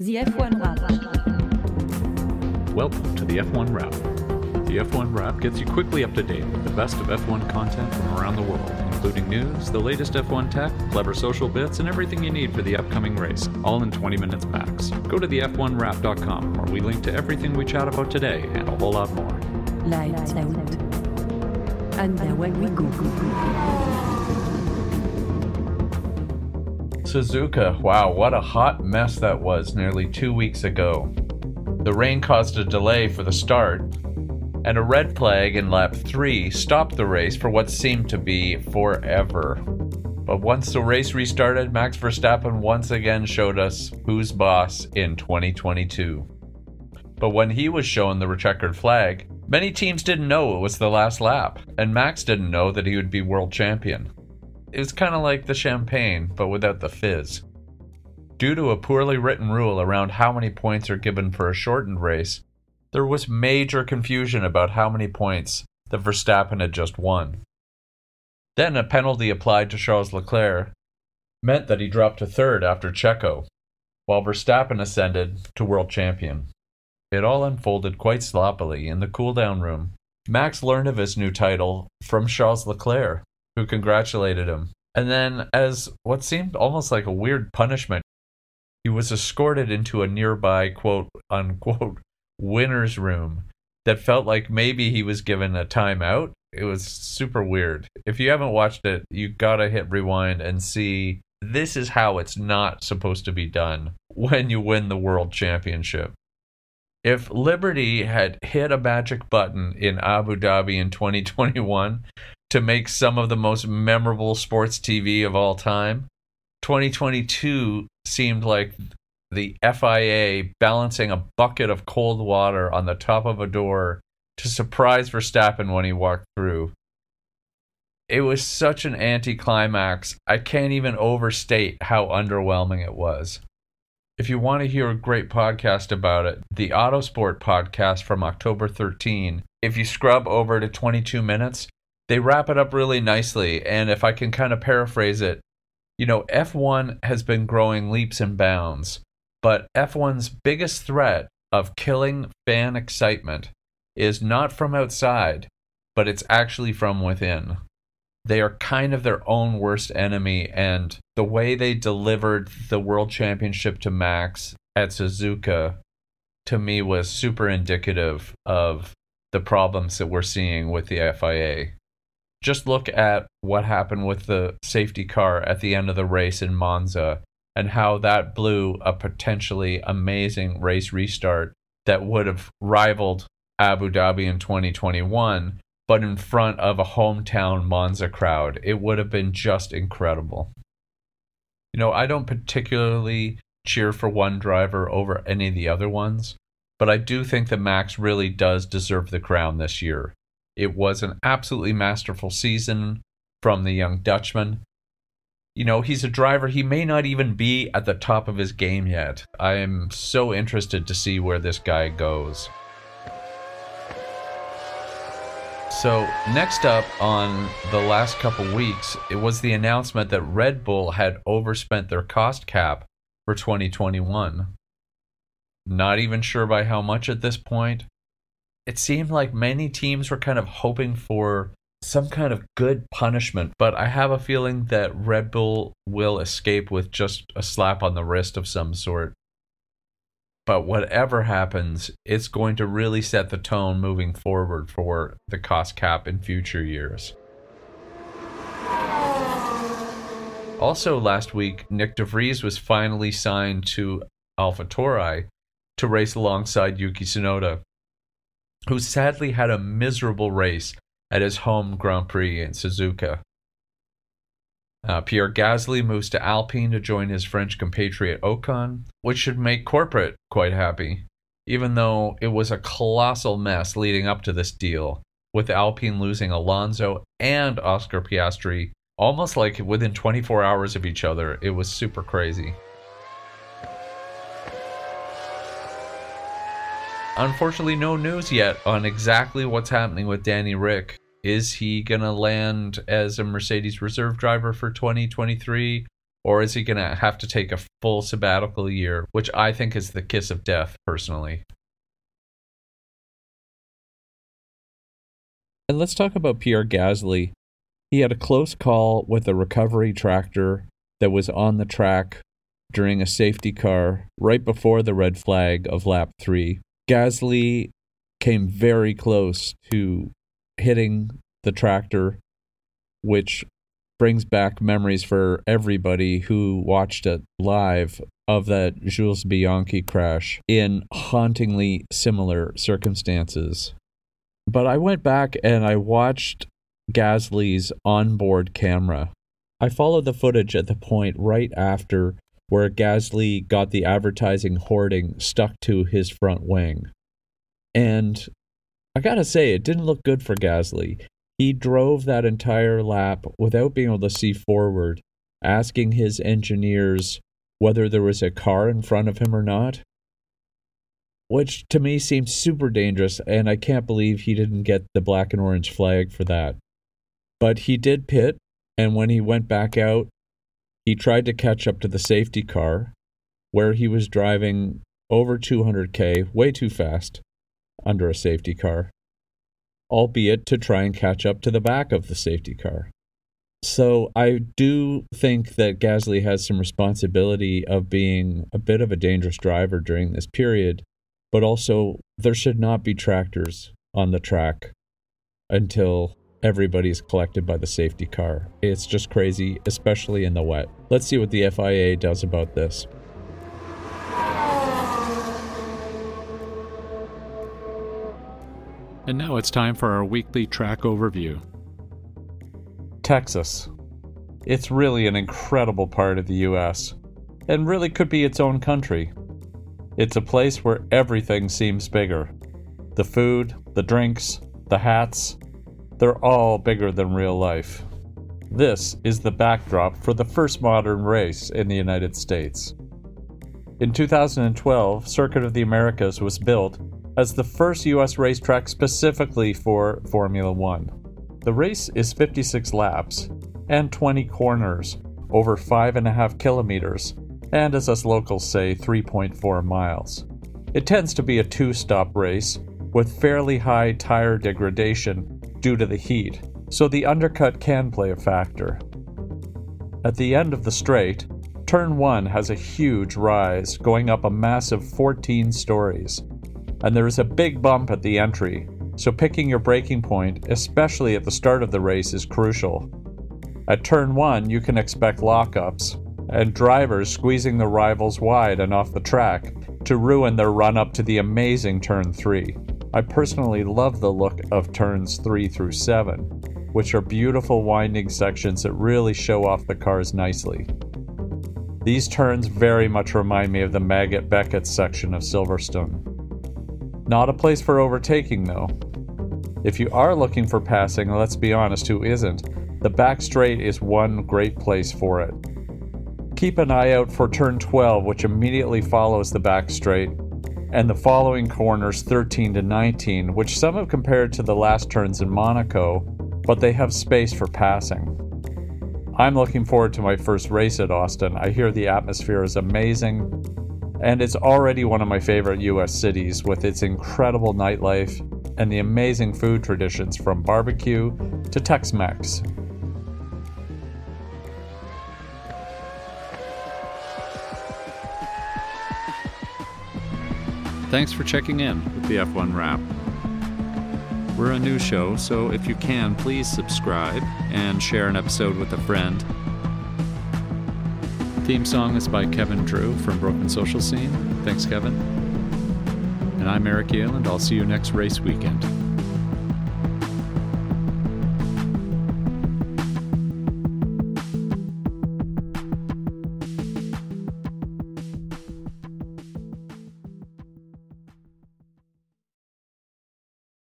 The F1 Wrap. Welcome to the F1 Wrap. The F1 Wrap gets you quickly up to date with the best of F1 content from around the world, including news, the latest F1 tech, clever social bits, and everything you need for the upcoming race, all in 20 minutes max. Go to the F1Wrap.com where we link to everything we chat about today and a whole lot more. Lights out. And away we go. Suzuka, wow, what a hot mess that was nearly two weeks ago. The rain caused a delay for the start, and a red flag in lap 3 stopped the race for what seemed to be forever. But once the race restarted, Max Verstappen once again showed us who's boss in 2022. But when he was shown the checkered flag, many teams didn't know it was the last lap, and Max didn't know that he would be world champion. It was kind of like the champagne, but without the fizz. Due to a poorly written rule around how many points are given for a shortened race, there was major confusion about how many points that Verstappen had just won. Then a penalty applied to Charles Leclerc meant that he dropped to third after Checo, while Verstappen ascended to world champion. It all unfolded quite sloppily in the cool down room. Max learned of his new title from Charles Leclerc, who congratulated him. And then, as what seemed almost like a weird punishment, he was escorted into a nearby quote unquote winner's room that felt like maybe he was given a timeout. It was super weird. If you haven't watched it, you gotta hit rewind and see this is how it's not supposed to be done when you win the world championship. If Liberty had hit a magic button in Abu Dhabi in 2021 to make some of the most memorable sports TV of all time, 2022 seemed like the FIA balancing a bucket of cold water on the top of a door to surprise Verstappen when he walked through. It was such an anticlimax. I can't even overstate how underwhelming it was. If you want to hear a great podcast about it, the Autosport podcast from October 13, if you scrub over to 22 minutes, they wrap it up really nicely. And if I can kind of paraphrase it, you know, F1 has been growing leaps and bounds, but F1's biggest threat of killing fan excitement is not from outside, but it's actually from within. They are kind of their own worst enemy, and the way they delivered the world championship to Max at Suzuka to me was super indicative of the problems that we're seeing with the FIA just look at what happened with the safety car at the end of the race in Monza and how that blew a potentially amazing race restart that would have rivaled Abu Dhabi in 2021, but in front of a hometown Monza crowd. It would have been just incredible. You know, I don't particularly cheer for one driver over any of the other ones, but I do think that Max really does deserve the crown this year. It was an absolutely masterful season from the young Dutchman. You know, he's a driver. He may not even be at the top of his game yet. I am so interested to see where this guy goes. So, next up on the last couple weeks, it was the announcement that Red Bull had overspent their cost cap for 2021. Not even sure by how much at this point it seemed like many teams were kind of hoping for some kind of good punishment, but I have a feeling that Red Bull will escape with just a slap on the wrist of some sort. But whatever happens, it's going to really set the tone moving forward for the cost cap in future years. Also, last week, Nick de Vries was finally signed to AlphaTauri to race alongside Yuki Tsunoda who sadly had a miserable race at his home Grand Prix in Suzuka. Uh, Pierre Gasly moves to Alpine to join his French compatriot Ocon, which should make corporate quite happy, even though it was a colossal mess leading up to this deal, with Alpine losing Alonso and Oscar Piastri almost like within 24 hours of each other. It was super crazy. Unfortunately, no news yet on exactly what's happening with Danny Ric. Is he going to land as a Mercedes reserve driver for 2023? Or is he going to have to take a full sabbatical year, which I think is the kiss of death, personally? And let's talk about Pierre Gasly. He had a close call with a recovery tractor that was on the track during a safety car right before the red flag of lap three. Gasly came very close to hitting the tractor, which brings back memories for everybody who watched it live of that Jules Bianchi crash in hauntingly similar circumstances. But I went back and I watched Gasly's onboard camera. I followed the footage at the point right after where Gasly got the advertising hoarding stuck to his front wing. And I gotta say, it didn't look good for Gasly. He drove that entire lap without being able to see forward, asking his engineers whether there was a car in front of him or not, which to me seems super dangerous, and I can't believe he didn't get the black and orange flag for that. But he did pit, and when he went back out, he tried to catch up to the safety car, where he was driving over 200k, way too fast, under a safety car albeit to try and catch up to the back of the safety car. So I do think that Gasly has some responsibility of being a bit of a dangerous driver during this period, but also there should not be tractors on the track until everybody's collected by the safety car. It's just crazy, especially in the wet. Let's see what the FIA does about this. And now it's time for our weekly track overview. Texas. It's really an incredible part of the US, and really could be its own country. It's a place where everything seems bigger. The food, the drinks, the hats, they're all bigger than real life. This is the backdrop for the first modern race in the United States. In 2012, Circuit of the Americas was built as the first U.S. racetrack specifically for Formula One. The race is 56 laps and 20 corners over 5.5 kilometers, and as us locals say, 3.4 miles. It tends to be a two stop race with fairly high tire degradation due to the heat, so the undercut can play a factor. At the end of the straight, turn 1 has a huge rise, going up a massive 14 stories and there is a big bump at the entry, so picking your braking point, especially at the start of the race, is crucial. At turn 1, you can expect lockups, and drivers squeezing the rivals wide and off the track to ruin their run up to the amazing turn 3. I personally love the look of turns 3 through 7, which are beautiful winding sections that really show off the cars nicely. These turns very much remind me of the Maggott Beckett section of Silverstone. Not a place for overtaking, though. If you are looking for passing, let's be honest, who isn't? The back straight is one great place for it. Keep an eye out for turn 12, which immediately follows the back straight, and the following corners 13 to 19, which some have compared to the last turns in Monaco, but they have space for passing. I'm looking forward to my first race at Austin. I hear the atmosphere is amazing, and it's already one of my favorite US cities with its incredible nightlife and the amazing food traditions from barbecue to Tex Mex. Thanks for checking in with the F1 Wrap. We're a new show, so if you can, please subscribe and share an episode with a friend Theme song is by Kevin Drew from Broken Social Scene. Thanks, Kevin. And I'm Eric Yale, and I'll see you next race weekend.